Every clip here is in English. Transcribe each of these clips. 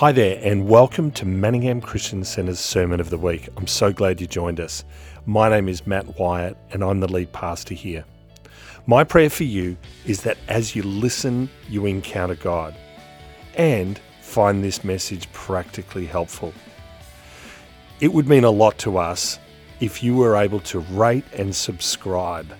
Hi there, and welcome to Manningham Christian Centre's Sermon of the Week. I'm so glad you joined us. My name is Matt Wyatt, and I'm the lead pastor here. My prayer for you is that as you listen, you encounter God and find this message practically helpful. It would mean a lot to us if you were able to rate and subscribe.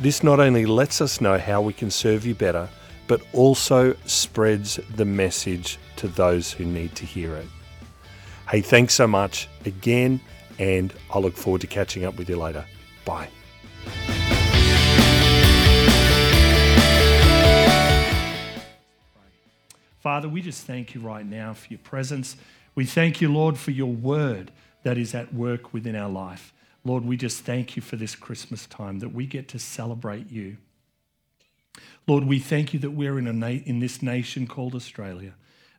This not only lets us know how we can serve you better, but also spreads the message to those who need to hear it. Hey, thanks so much again, and I look forward to catching up with you later. Bye. Father, we just thank you right now for your presence. We thank you, Lord, for your word that is at work within our life. Lord, we just thank you for this Christmas time that we get to celebrate you. Lord, we thank you that we're in, a na- in this nation called Australia.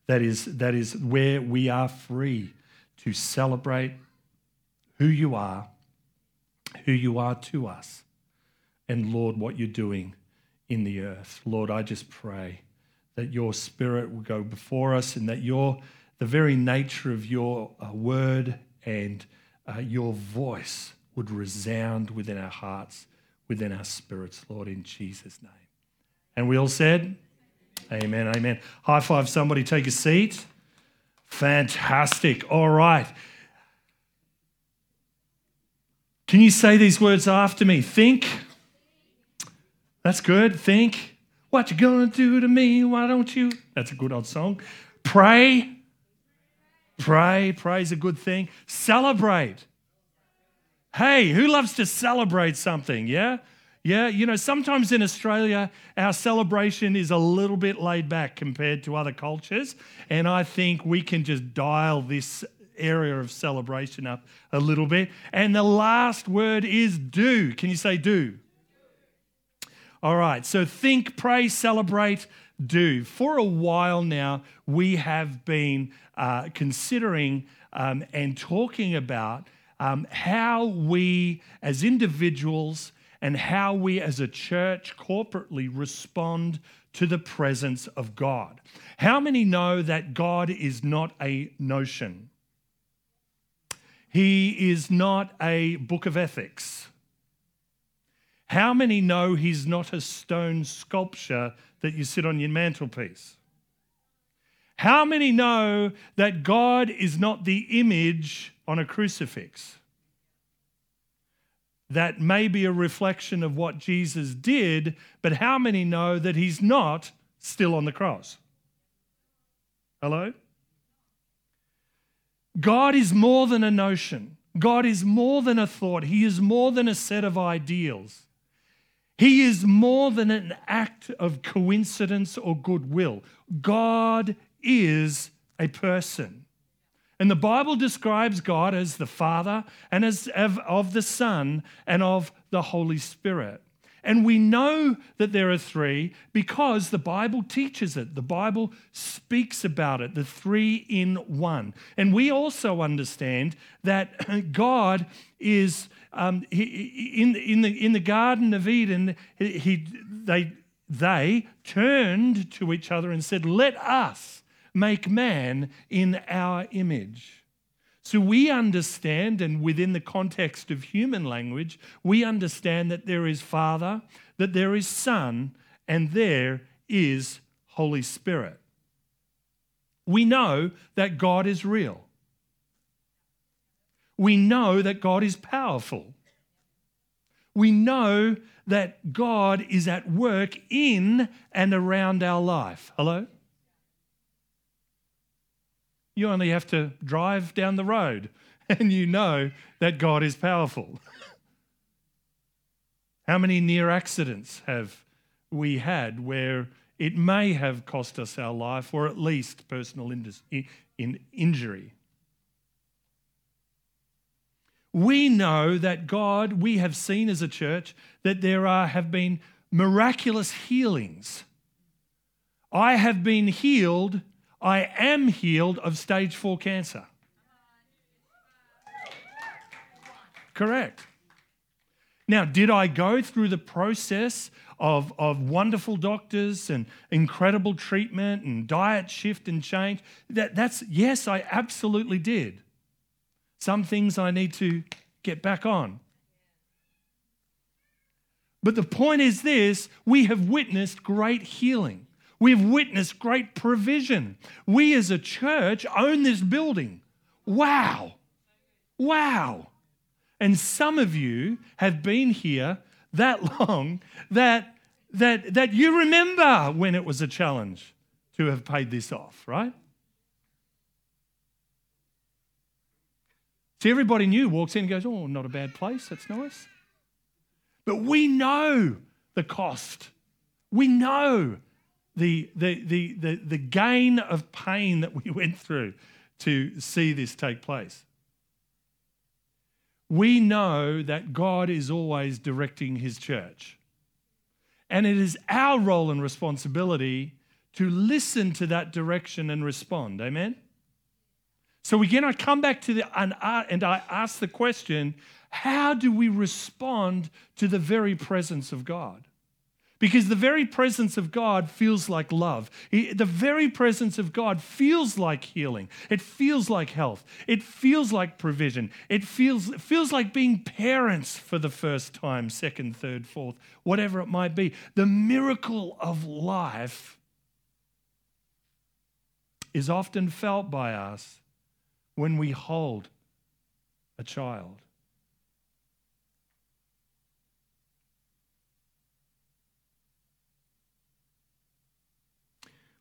That is, that is where we are free to celebrate who you are, who you are to us, and Lord, what you're doing in the earth. Lord, I just pray that your spirit will go before us and that your the very nature of your uh, word and uh, your voice would resound within our hearts, within our spirits, Lord, in Jesus' name. And we all said, Amen, amen. High five somebody, take a seat. Fantastic. All right. Can you say these words after me? Think. That's good. Think. What you gonna do to me? Why don't you? That's a good old song. Pray. Pray. Is a good thing. Celebrate. Hey, who loves to celebrate something? Yeah? Yeah, you know, sometimes in Australia, our celebration is a little bit laid back compared to other cultures. And I think we can just dial this area of celebration up a little bit. And the last word is do. Can you say do? All right, so think, pray, celebrate, do. For a while now, we have been uh, considering um, and talking about um, how we as individuals and how we as a church corporately respond to the presence of God. How many know that God is not a notion? He is not a book of ethics. How many know he's not a stone sculpture that you sit on your mantelpiece? How many know that God is not the image on a crucifix? That may be a reflection of what Jesus did, but how many know that he's not still on the cross? Hello? God is more than a notion. God is more than a thought. He is more than a set of ideals. He is more than an act of coincidence or goodwill. God is a person. And the Bible describes God as the Father and as of the Son and of the Holy Spirit. And we know that there are three because the Bible teaches it. The Bible speaks about it, the three in one. And we also understand that God is um, he, in, in, the, in the Garden of Eden, he, they, they turned to each other and said, Let us make man in our image. So we understand, and within the context of human language, we understand that there is Father, that there is Son, and there is Holy Spirit. We know that God is real. We know that God is powerful. We know that God is at work in and around our life. Hello? You only have to drive down the road and you know that God is powerful. How many near accidents have we had where it may have cost us our life or at least personal in injury? We know that God, we have seen as a church that there are, have been miraculous healings. I have been healed I am healed of stage four cancer. Correct. Now, did I go through the process of, of wonderful doctors and incredible treatment and diet shift and change. That, that's, yes, I absolutely did. Some things I need to get back on. But the point is this we have witnessed great healing. We've witnessed great provision. We as a church own this building. Wow. Wow. And some of you have been here that long that, that, that you remember when it was a challenge to have paid this off, right? See, everybody new walks in and goes, Oh, not a bad place. That's nice. But we know the cost. We know the, the, the, the, the gain of pain that we went through to see this take place. We know that God is always directing his church. And it is our role and responsibility to listen to that direction and respond. Amen? So again, I come back to the, and, and I ask the question how do we respond to the very presence of God? Because the very presence of God feels like love. The very presence of God feels like healing. It feels like health. It feels like provision. It feels, it feels like being parents for the first time, second, third, fourth, whatever it might be. The miracle of life is often felt by us when we hold a child.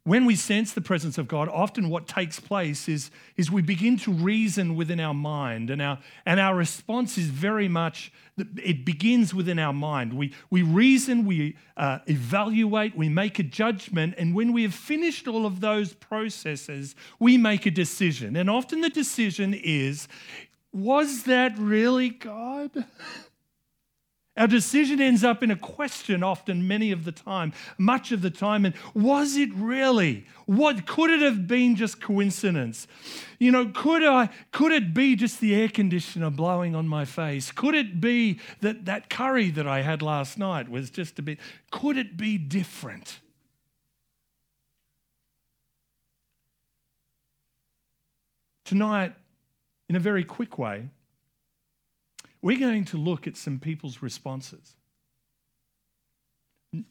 When we sense the presence of God, often what takes place is, is we begin to reason within our mind, and our, and our response is very much, it begins within our mind. We, we reason, we uh, evaluate, we make a judgment, and when we have finished all of those processes, we make a decision. And often the decision is, was that really God? Our decision ends up in a question often, many of the time, much of the time. And was it really? What could it have been just coincidence? You know, could I could it be just the air conditioner blowing on my face? Could it be that that curry that I had last night was just a bit could it be different? Tonight, in a very quick way, we're going to look at some people's responses.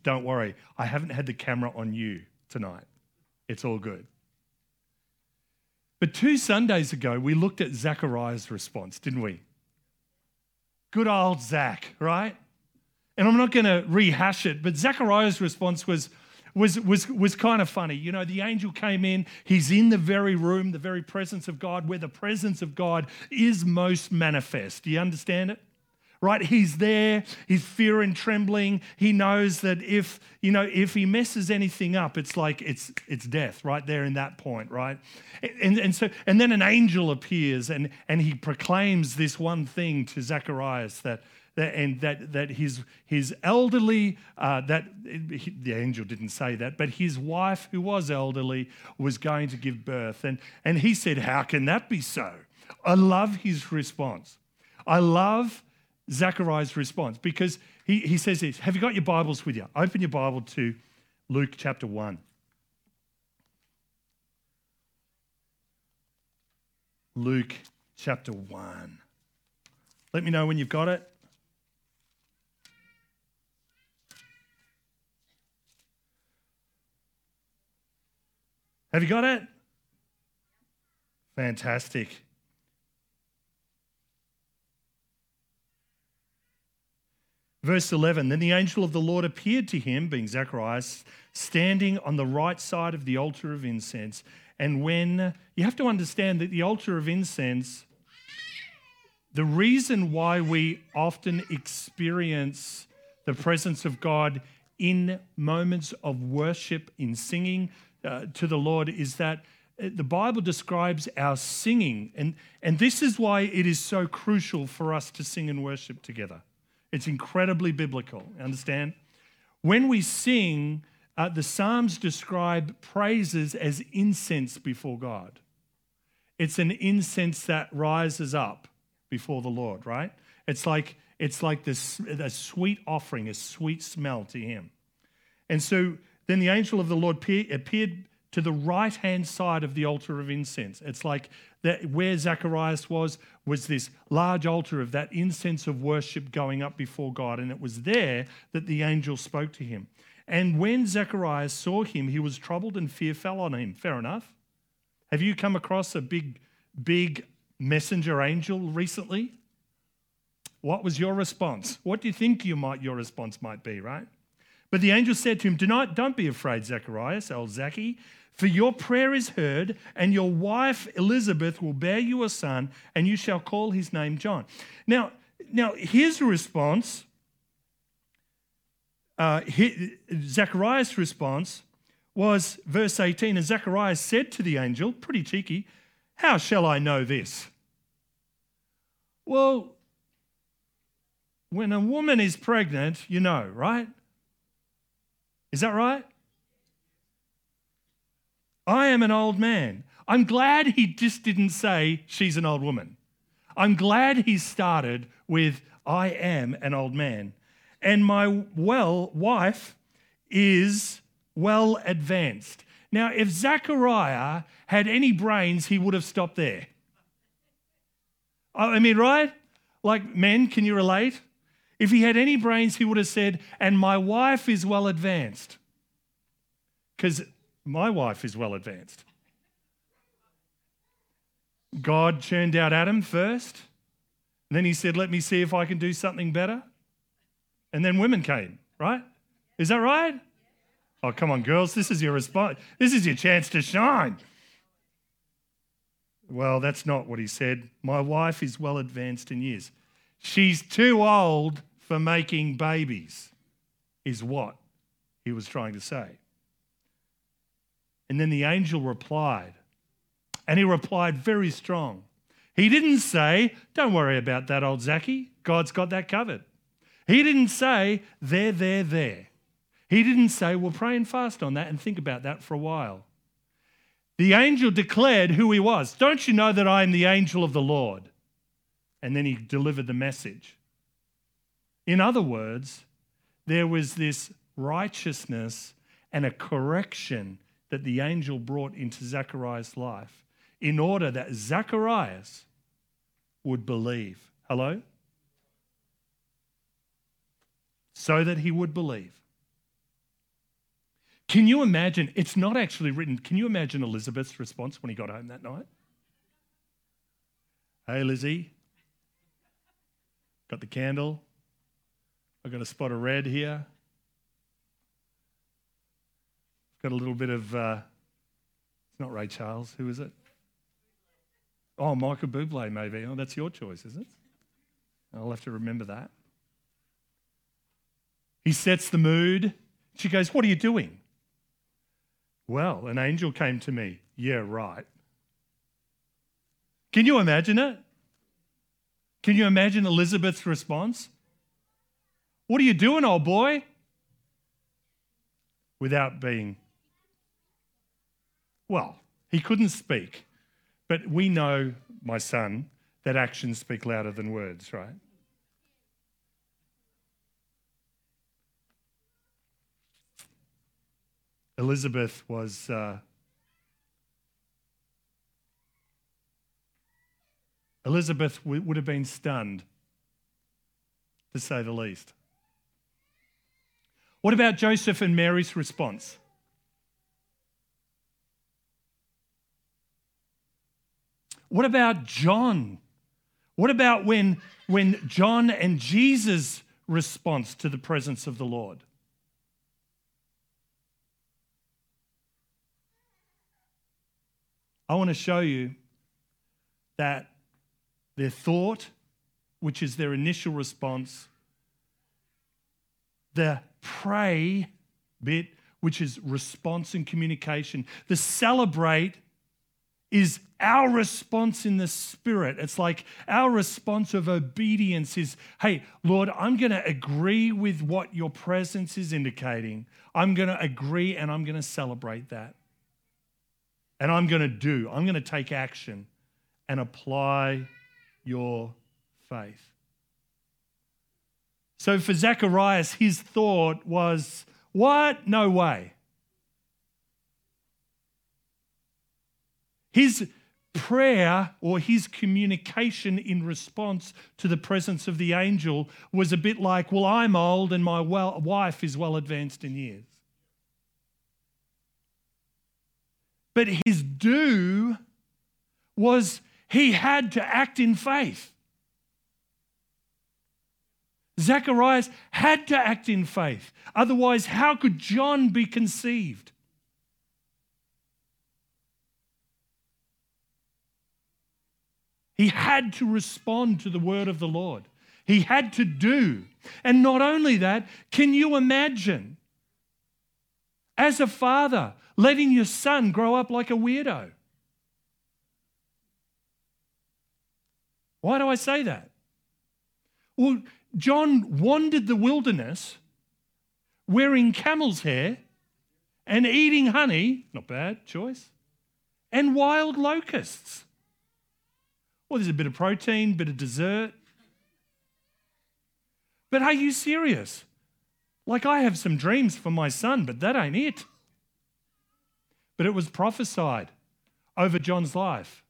Don't worry, I haven't had the camera on you tonight. It's all good. But two Sundays ago, we looked at Zachariah's response, didn't we? Good old Zach, right? And I'm not going to rehash it, but Zachariah's response was, was, was, was kind of funny. You know, the angel came in, he's in the very room, the very presence of God, where the presence of God is most manifest. Do you understand it? Right? He's there, he's fear and trembling. He knows that if, you know, if he messes anything up, it's like it's it's death right there in that point, right? And, and so and then an angel appears and, and he proclaims this one thing to Zacharias that and that, that his, his elderly, uh, that he, the angel didn't say that, but his wife, who was elderly, was going to give birth. And, and he said, How can that be so? I love his response. I love Zachariah's response because he, he says this Have you got your Bibles with you? Open your Bible to Luke chapter 1. Luke chapter 1. Let me know when you've got it. Have you got it? Fantastic. Verse 11 Then the angel of the Lord appeared to him, being Zacharias, standing on the right side of the altar of incense. And when you have to understand that the altar of incense, the reason why we often experience the presence of God in moments of worship, in singing, uh, to the Lord is that uh, the Bible describes our singing, and, and this is why it is so crucial for us to sing and worship together. It's incredibly biblical, understand? When we sing, uh, the Psalms describe praises as incense before God. It's an incense that rises up before the Lord, right? It's like it's like this a sweet offering, a sweet smell to Him. And so then the angel of the Lord appeared to the right hand side of the altar of incense. It's like that where Zacharias was, was this large altar of that incense of worship going up before God. And it was there that the angel spoke to him. And when Zacharias saw him, he was troubled and fear fell on him. Fair enough. Have you come across a big, big messenger angel recently? What was your response? What do you think you might, your response might be, right? But the angel said to him, Do not, don't be afraid, Zacharias, old Zachy, for your prayer is heard, and your wife Elizabeth will bear you a son, and you shall call his name John. Now, now his response, uh, Zacharias' response was verse 18, and Zacharias said to the angel, pretty cheeky, How shall I know this? Well, when a woman is pregnant, you know, right? Is that right? I am an old man. I'm glad he just didn't say she's an old woman. I'm glad he started with I am an old man. And my well wife is well advanced. Now, if Zechariah had any brains, he would have stopped there. I mean, right? Like men, can you relate? If he had any brains, he would have said, and my wife is well advanced. Because my wife is well advanced. God churned out Adam first. Then he said, Let me see if I can do something better. And then women came, right? Is that right? Oh, come on, girls. This is your response. This is your chance to shine. Well, that's not what he said. My wife is well advanced in years. She's too old for making babies, is what he was trying to say. And then the angel replied, and he replied very strong. He didn't say, Don't worry about that, old Zachy. God's got that covered. He didn't say, There, there, there. He didn't say, Well, pray and fast on that and think about that for a while. The angel declared who he was. Don't you know that I am the angel of the Lord? And then he delivered the message. In other words, there was this righteousness and a correction that the angel brought into Zacharias' life in order that Zacharias would believe. Hello? So that he would believe. Can you imagine? It's not actually written. Can you imagine Elizabeth's response when he got home that night? Hey, Lizzie. Got the candle. I've got a spot of red here. I've Got a little bit of, uh, it's not Ray Charles. Who is it? Oh, Michael Bublé, maybe. Oh, that's your choice, is it? I'll have to remember that. He sets the mood. She goes, What are you doing? Well, an angel came to me. Yeah, right. Can you imagine it? Can you imagine Elizabeth's response? What are you doing, old boy? Without being, well, he couldn't speak. But we know, my son, that actions speak louder than words, right? Elizabeth was. Uh, Elizabeth would have been stunned, to say the least. What about Joseph and Mary's response? What about John? What about when, when John and Jesus' response to the presence of the Lord? I want to show you that their thought, which is their initial response, the pray bit, which is response and communication. The celebrate is our response in the spirit. It's like our response of obedience is hey, Lord, I'm going to agree with what your presence is indicating. I'm going to agree and I'm going to celebrate that. And I'm going to do, I'm going to take action and apply your faith. So for Zacharias, his thought was, What? No way. His prayer or his communication in response to the presence of the angel was a bit like, Well, I'm old and my well, wife is well advanced in years. But his do was he had to act in faith. Zacharias had to act in faith. Otherwise, how could John be conceived? He had to respond to the word of the Lord. He had to do. And not only that, can you imagine as a father letting your son grow up like a weirdo? Why do I say that? Well, John wandered the wilderness wearing camel's hair and eating honey, not bad choice, and wild locusts. Well, there's a bit of protein, bit of dessert. But are you serious? Like, I have some dreams for my son, but that ain't it. But it was prophesied over John's life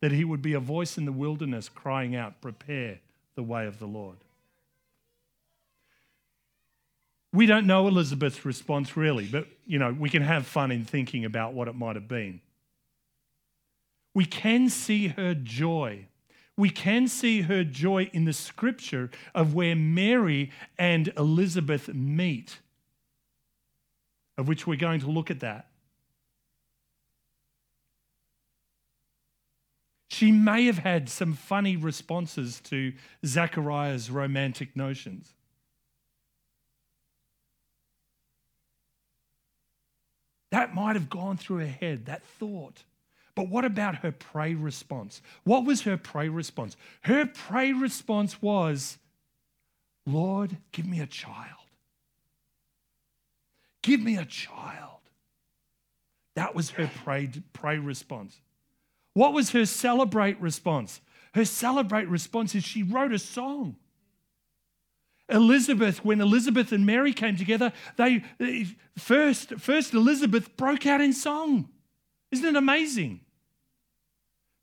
that he would be a voice in the wilderness crying out, Prepare the way of the Lord. We don't know Elizabeth's response really, but you know, we can have fun in thinking about what it might have been. We can see her joy. We can see her joy in the scripture of where Mary and Elizabeth meet, of which we're going to look at that. She may have had some funny responses to Zachariah's romantic notions. That might have gone through her head, that thought. But what about her pray response? What was her pray response? Her pray response was, Lord, give me a child. Give me a child. That was her pray, pray response. What was her celebrate response? Her celebrate response is she wrote a song. Elizabeth, when Elizabeth and Mary came together, they first, first Elizabeth broke out in song. Isn't it amazing?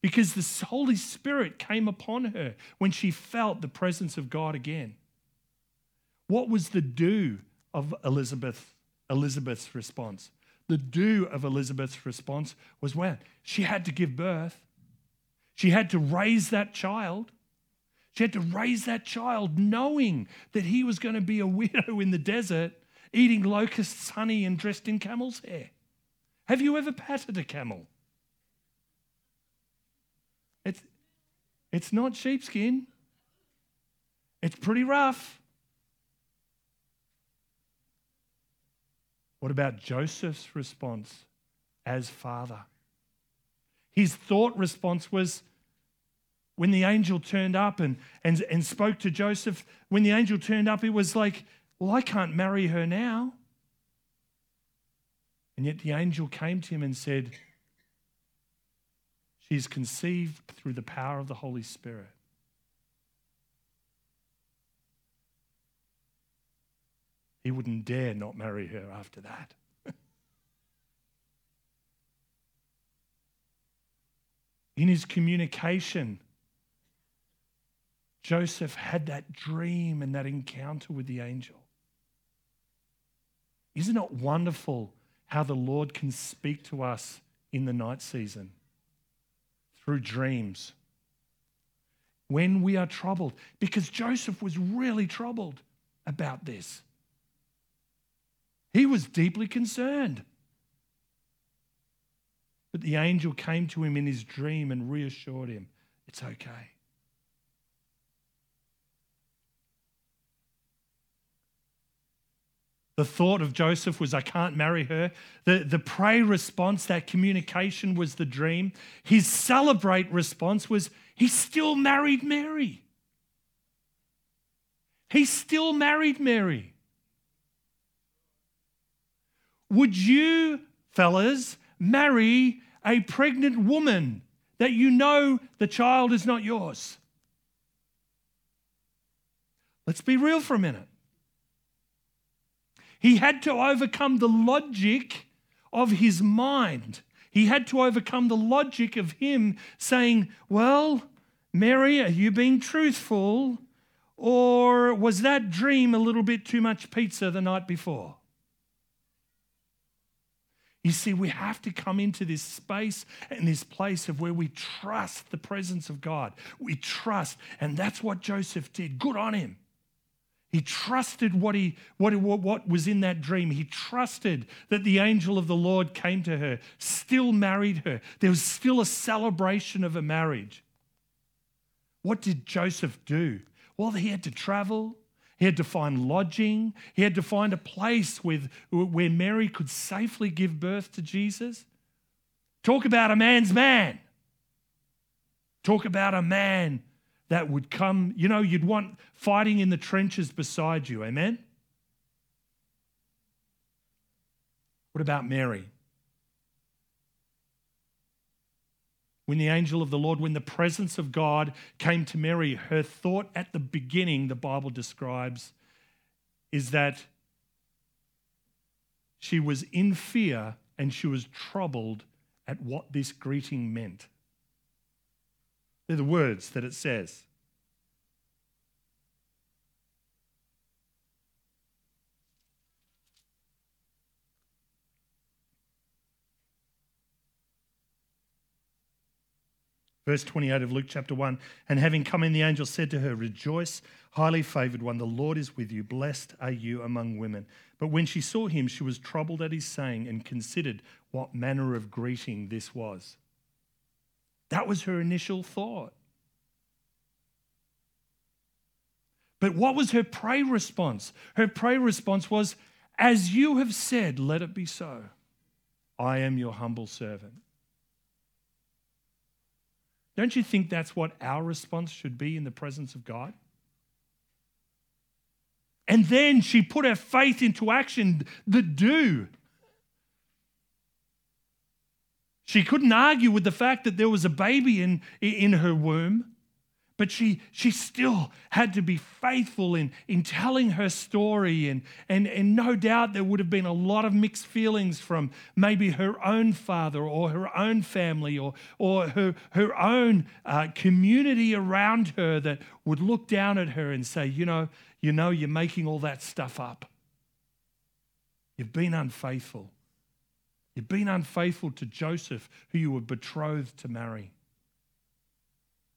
Because the Holy Spirit came upon her when she felt the presence of God again. What was the do of Elizabeth, Elizabeth's response? The do of Elizabeth's response was when she had to give birth. She had to raise that child. She had to raise that child knowing that he was going to be a widow in the desert, eating locusts, honey, and dressed in camel's hair. Have you ever patted a camel? It's, it's not sheepskin, it's pretty rough. What about Joseph's response as father? His thought response was, when the angel turned up and, and, and spoke to Joseph, when the angel turned up, it was like, well, I can't marry her now. And yet the angel came to him and said, She's conceived through the power of the Holy Spirit. He wouldn't dare not marry her after that. In his communication, Joseph had that dream and that encounter with the angel. Isn't it wonderful how the Lord can speak to us in the night season through dreams? When we are troubled, because Joseph was really troubled about this. He was deeply concerned. But the angel came to him in his dream and reassured him it's okay. The thought of Joseph was, I can't marry her. The, the pray response, that communication was the dream. His celebrate response was, he still married Mary. He still married Mary. Would you, fellas, marry a pregnant woman that you know the child is not yours? Let's be real for a minute. He had to overcome the logic of his mind. He had to overcome the logic of him saying, Well, Mary, are you being truthful? Or was that dream a little bit too much pizza the night before? You see, we have to come into this space and this place of where we trust the presence of God. We trust, and that's what Joseph did. Good on him. He trusted what, he, what, what was in that dream. He trusted that the angel of the Lord came to her, still married her. There was still a celebration of a marriage. What did Joseph do? Well, he had to travel, he had to find lodging. He had to find a place with, where Mary could safely give birth to Jesus. Talk about a man's man. Talk about a man that would come, you know, you'd want fighting in the trenches beside you. Amen? What about Mary? when the angel of the Lord, when the presence of God came to Mary, her thought at the beginning, the Bible describes, is that she was in fear and she was troubled at what this greeting meant. They're the words that it says. Verse 28 of Luke chapter 1 And having come in, the angel said to her, Rejoice, highly favored one, the Lord is with you. Blessed are you among women. But when she saw him, she was troubled at his saying and considered what manner of greeting this was. That was her initial thought. But what was her prayer response? Her prayer response was, As you have said, let it be so. I am your humble servant. Don't you think that's what our response should be in the presence of God? And then she put her faith into action, the do. She couldn't argue with the fact that there was a baby in, in her womb. But she, she still had to be faithful in, in telling her story. And, and, and no doubt there would have been a lot of mixed feelings from maybe her own father or her own family or, or her, her own uh, community around her that would look down at her and say, you know, you know, you're making all that stuff up. You've been unfaithful. You've been unfaithful to Joseph, who you were betrothed to marry.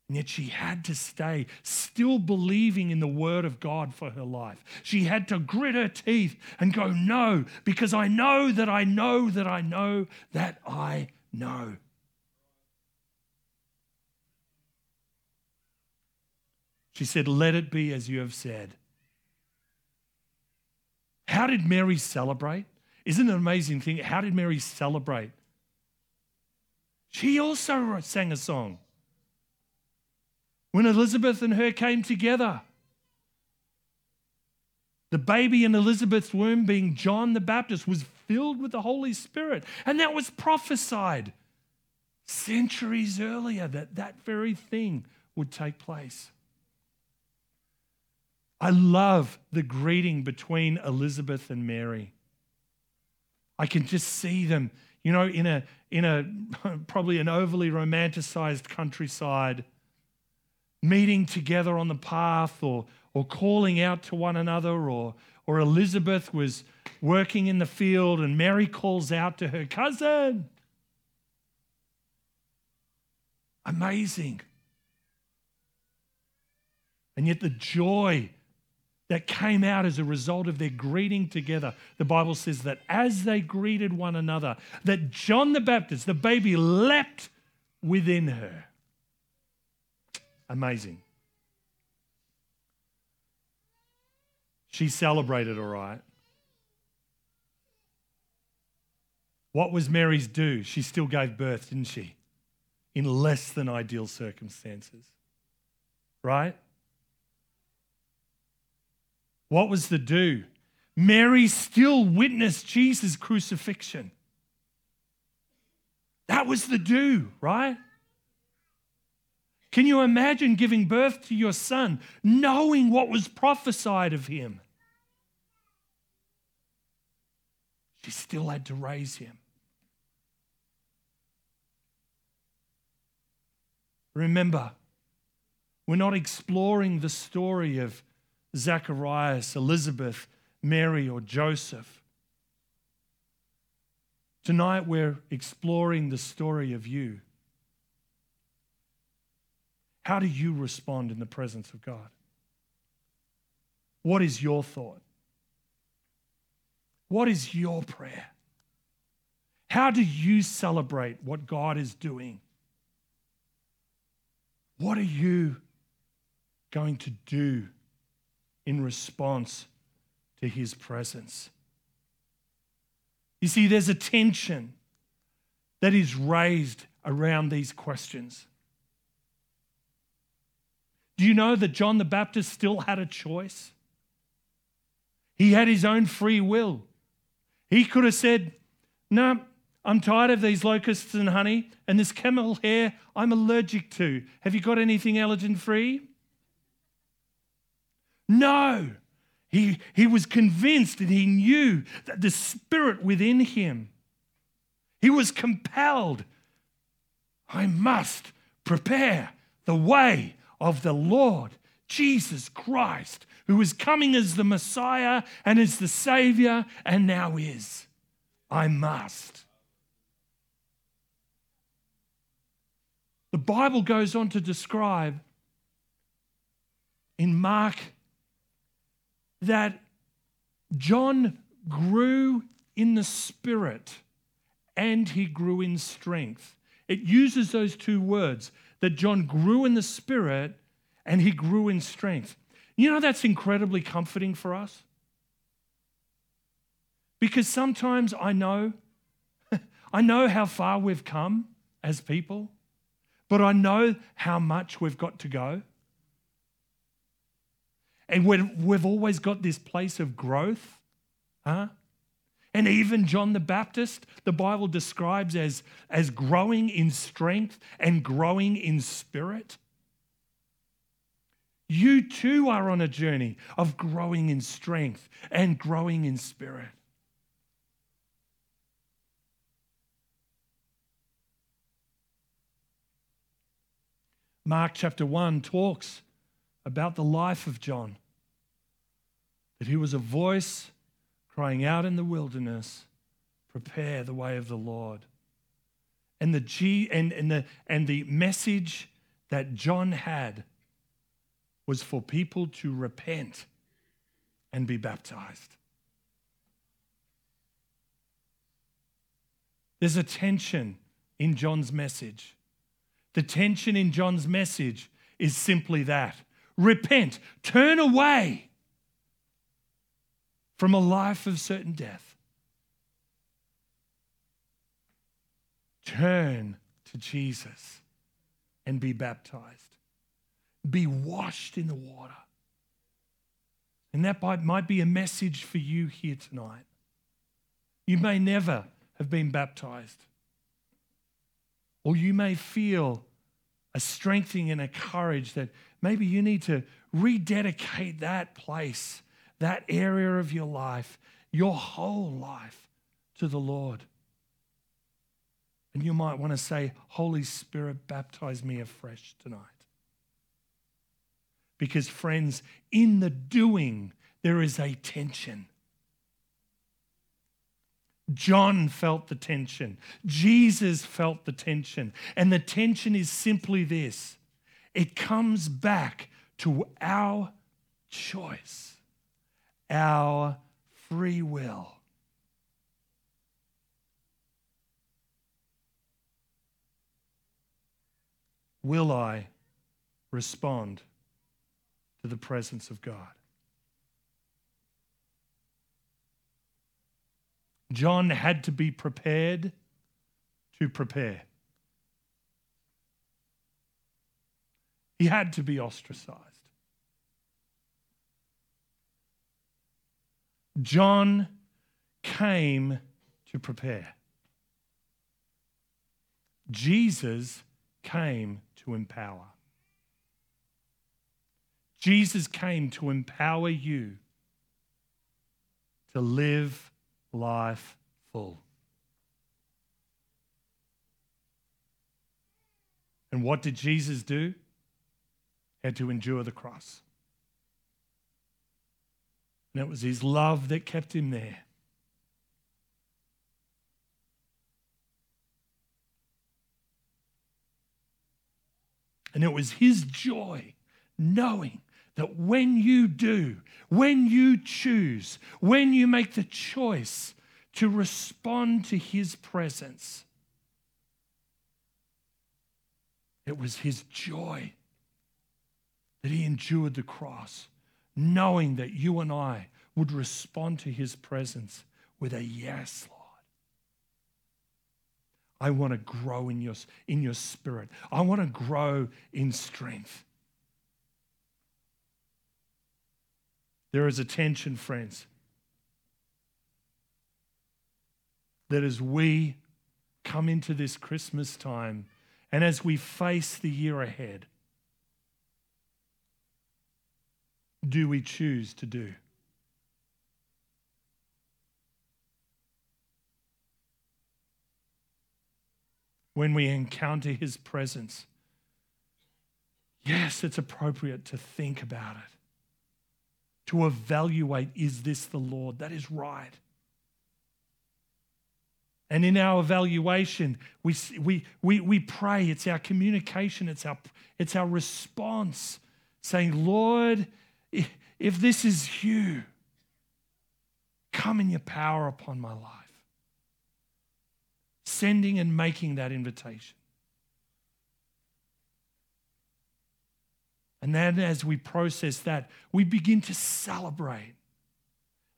And yet she had to stay, still believing in the word of God for her life. She had to grit her teeth and go, No, because I know that I know that I know that I know. She said, Let it be as you have said. How did Mary celebrate? Isn't it an amazing thing? How did Mary celebrate? She also sang a song when Elizabeth and her came together. The baby in Elizabeth's womb, being John the Baptist, was filled with the Holy Spirit. And that was prophesied centuries earlier that that very thing would take place. I love the greeting between Elizabeth and Mary. I can just see them, you know, in a in a probably an overly romanticized countryside meeting together on the path or, or calling out to one another, or, or Elizabeth was working in the field and Mary calls out to her cousin. Amazing. And yet, the joy that came out as a result of their greeting together, the Bible says that as they greeted one another, that John the Baptist, the baby, leapt within her. Amazing. She celebrated all right. What was Mary's do? She still gave birth, didn't she? In less than ideal circumstances. Right? What was the do? Mary still witnessed Jesus' crucifixion. That was the do, right? Can you imagine giving birth to your son, knowing what was prophesied of him? she still had to raise him. Remember, we're not exploring the story of Zacharias, Elizabeth, Mary, or Joseph. Tonight, we're exploring the story of you. How do you respond in the presence of God? What is your thought? What is your prayer? How do you celebrate what God is doing? What are you going to do in response to his presence? You see, there's a tension that is raised around these questions. Do you know that John the Baptist still had a choice? He had his own free will. He could have said, No, I'm tired of these locusts and honey and this camel hair I'm allergic to. Have you got anything allergen free? No. He, he was convinced and he knew that the spirit within him, he was compelled. I must prepare the way of the Lord Jesus Christ, who is coming as the Messiah and as the Savior and now is. I must. The Bible goes on to describe in Mark that John grew in the Spirit and he grew in strength. It uses those two words that John grew in the Spirit and he grew in strength. You know, that's incredibly comforting for us. Because sometimes I know, I know how far we've come as people. But I know how much we've got to go. And we've always got this place of growth. Huh? And even John the Baptist, the Bible describes as, as growing in strength and growing in spirit. You too are on a journey of growing in strength and growing in spirit. Mark chapter 1 talks about the life of John. That he was a voice crying out in the wilderness, prepare the way of the Lord. And the, G, and, and, the, and the message that John had was for people to repent and be baptized. There's a tension in John's message. The tension in John's message is simply that repent, turn away from a life of certain death. Turn to Jesus and be baptized. Be washed in the water. And that might be a message for you here tonight. You may never have been baptized. Or you may feel a strengthening and a courage that maybe you need to rededicate that place, that area of your life, your whole life to the Lord. And you might want to say, Holy Spirit, baptize me afresh tonight. Because, friends, in the doing, there is a tension. John felt the tension. Jesus felt the tension. And the tension is simply this it comes back to our choice, our free will. Will I respond to the presence of God? John had to be prepared to prepare. He had to be ostracized. John came to prepare. Jesus came to empower. Jesus came to empower you to live life full. And what did Jesus do? Had to endure the cross. And it was his love that kept him there. And it was his joy knowing that when you do, when you choose, when you make the choice to respond to his presence, it was his joy that he endured the cross, knowing that you and I would respond to his presence with a yes, Lord. I want to grow in your, in your spirit. I want to grow in strength. There is a tension, friends, that as we come into this Christmas time and as we face the year ahead, do we choose to do? When we encounter his presence, yes, it's appropriate to think about it to evaluate is this the Lord? That is right. And in our evaluation, we, we, we, we pray. It's our communication, it's our, it's our response saying, Lord, if this is you, come in your power upon my life. Sending and making that invitation. And then as we process that, we begin to celebrate.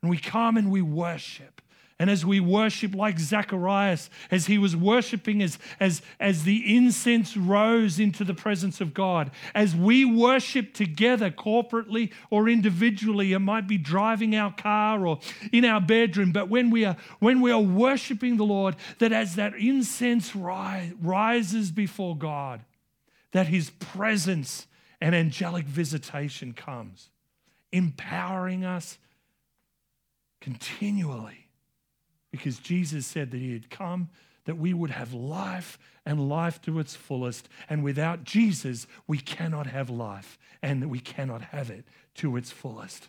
And we come and we worship. And as we worship, like Zacharias, as he was worshiping, as, as, as the incense rose into the presence of God, as we worship together corporately or individually, it might be driving our car or in our bedroom, but when we are, when we are worshiping the Lord, that as that incense rise, rises before God, that his presence and angelic visitation comes, empowering us continually. Because Jesus said that He had come that we would have life and life to its fullest. And without Jesus, we cannot have life and we cannot have it to its fullest.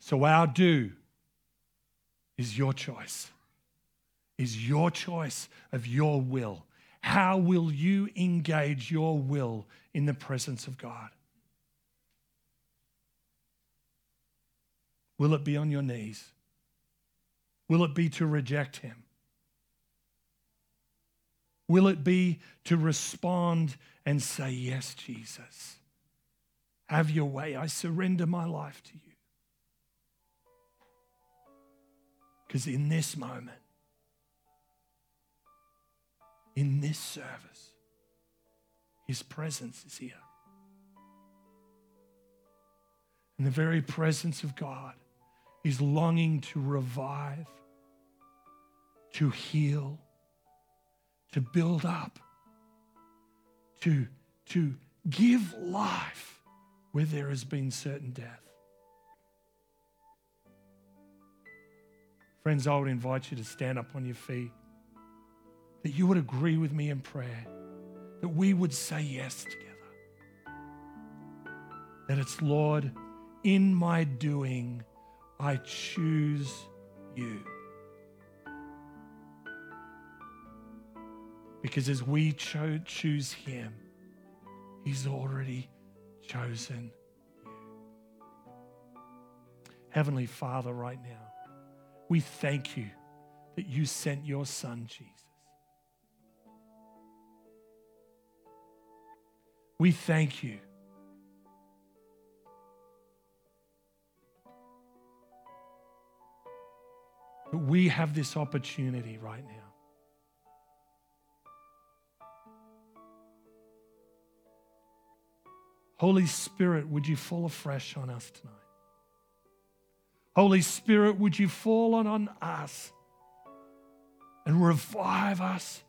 So, our do is your choice, is your choice of your will how will you engage your will in the presence of God? Will it be on your knees? Will it be to reject Him? Will it be to respond and say, Yes, Jesus, have your way. I surrender my life to you. Because in this moment, in this service. His presence is here. And the very presence of God is longing to revive, to heal, to build up, to, to give life where there has been certain death. Friends, I would invite you to stand up on your feet that you would agree with me in prayer, that we would say yes together. That it's, Lord, in my doing, I choose you. Because as we cho- choose Him, He's already chosen you. Heavenly Father, right now, we thank you that you sent your Son, Jesus. We thank you. That we have this opportunity right now. Holy Spirit, would you fall afresh on us tonight? Holy Spirit, would you fall on, on us and revive us,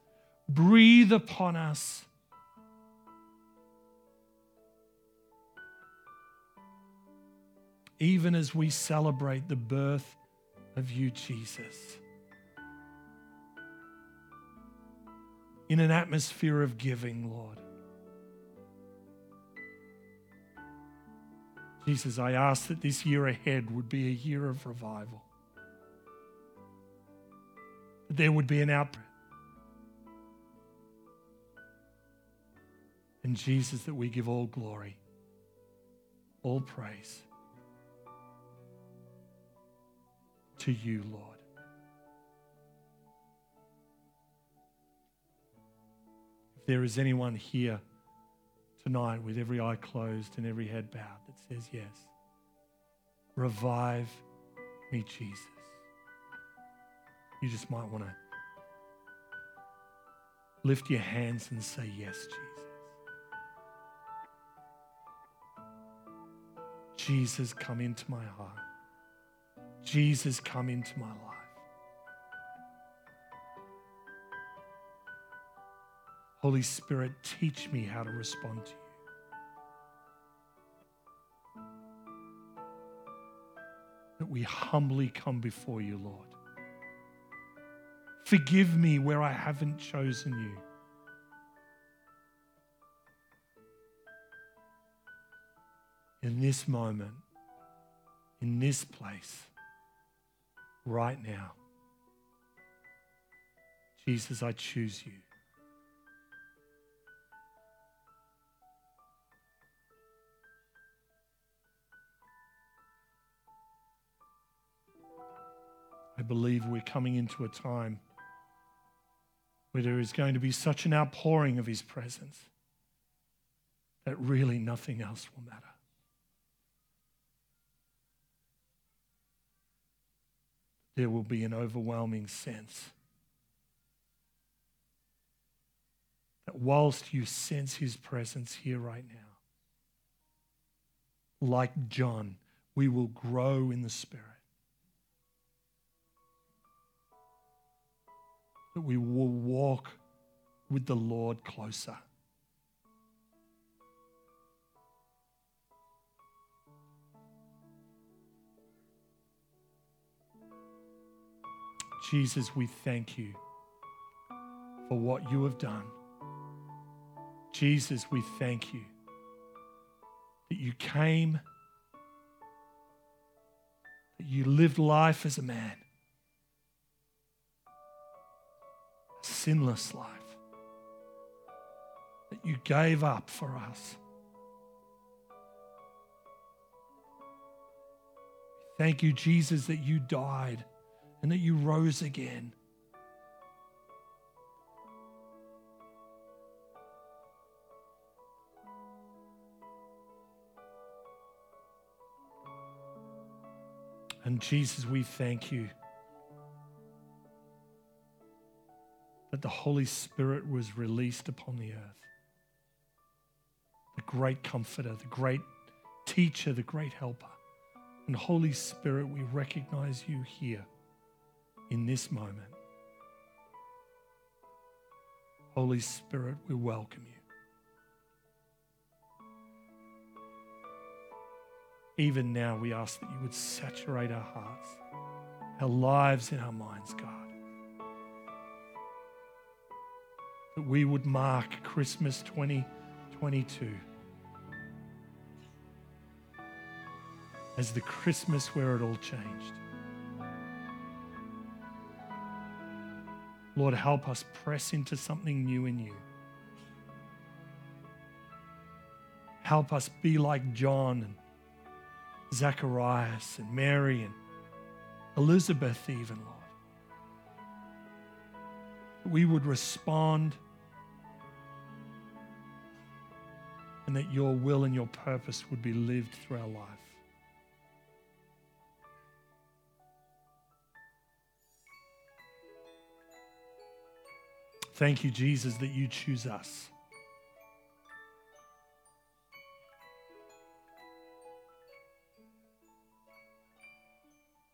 breathe upon us even as we celebrate the birth of you, Jesus. In an atmosphere of giving, Lord. Jesus, I ask that this year ahead would be a year of revival. That there would be an outbreak. And Jesus, that we give all glory, all praise to you, Lord. If there is anyone here tonight with every eye closed and every head bowed that says yes, revive me, Jesus. You just might want to lift your hands and say, Yes, Jesus. Jesus, come into my heart. Jesus, come into my life. Holy Spirit, teach me how to respond to you. That we humbly come before you, Lord. Forgive me where I haven't chosen you. In this moment, in this place, right now, Jesus, I choose you. I believe we're coming into a time where there is going to be such an outpouring of His presence that really nothing else will matter. There will be an overwhelming sense that whilst you sense His presence here right now, like John, we will grow in the Spirit. that we will walk with the Lord closer. Jesus, we thank you for what you have done. Jesus, we thank you that you came, that you lived life as a man sinless life that you gave up for us. Thank you, Jesus, that you died and that you rose again. And Jesus, we thank you. that the Holy Spirit was released upon the earth. The great comforter, the great teacher, the great helper. And Holy Spirit, we recognize you here in this moment. Holy Spirit, we welcome you. Even now, we ask that you would saturate our hearts, our lives, and our minds, God. that we would mark Christmas 2022 as the Christmas where it all changed. Lord, help us press into something new in you. Help us be like John and Zacharias and Mary and Elizabeth, even, Lord. We would respond and that your will and your purpose would be lived through our life. Thank you, Jesus, that you choose us.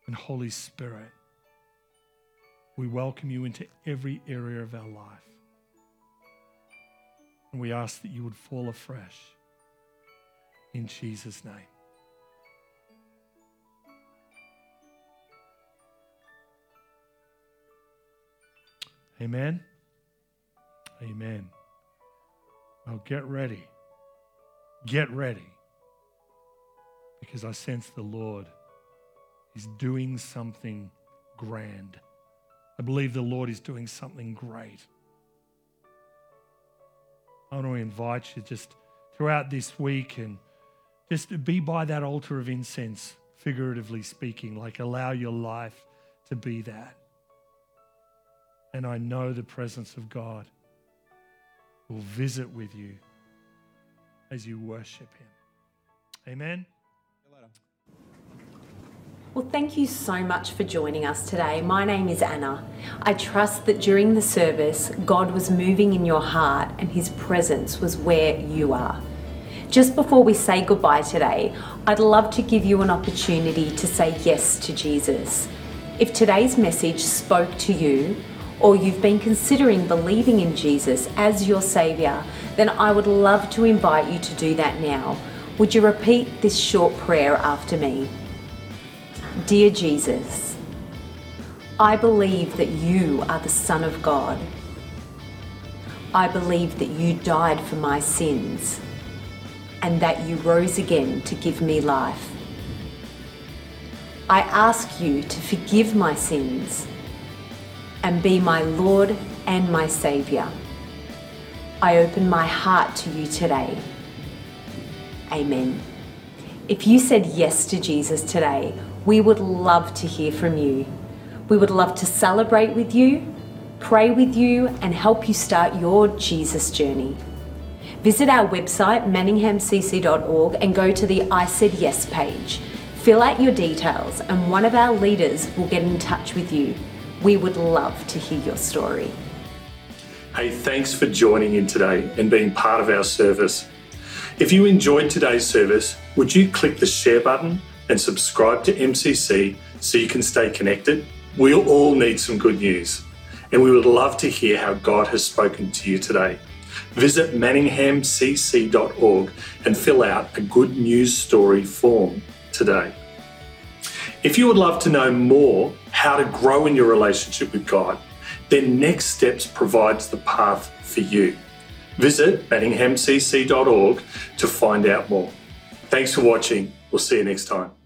And Holy Spirit, we welcome you into every area of our life. And we ask that you would fall afresh in Jesus' name. Amen. Amen. Well, get ready. Get ready. Because I sense the Lord is doing something grand. I believe the Lord is doing something great. I want to invite you just throughout this week and just be by that altar of incense, figuratively speaking, like allow your life to be that. And I know the presence of God will visit with you as you worship Him. Amen. Well, thank you so much for joining us today. My name is Anna. I trust that during the service, God was moving in your heart and His presence was where you are. Just before we say goodbye today, I'd love to give you an opportunity to say yes to Jesus. If today's message spoke to you, or you've been considering believing in Jesus as your Saviour, then I would love to invite you to do that now. Would you repeat this short prayer after me? Dear Jesus, I believe that you are the Son of God. I believe that you died for my sins and that you rose again to give me life. I ask you to forgive my sins and be my Lord and my Saviour. I open my heart to you today. Amen. If you said yes to Jesus today, we would love to hear from you. We would love to celebrate with you, pray with you, and help you start your Jesus journey. Visit our website, manninghamcc.org, and go to the I Said Yes page. Fill out your details, and one of our leaders will get in touch with you. We would love to hear your story. Hey, thanks for joining in today and being part of our service. If you enjoyed today's service, would you click the share button and subscribe to MCC so you can stay connected? We all need some good news, and we would love to hear how God has spoken to you today. Visit manninghamcc.org and fill out a good news story form today. If you would love to know more how to grow in your relationship with God, then Next Steps provides the path for you. Visit manninghamcc.org to find out more. Thanks for watching. We'll see you next time.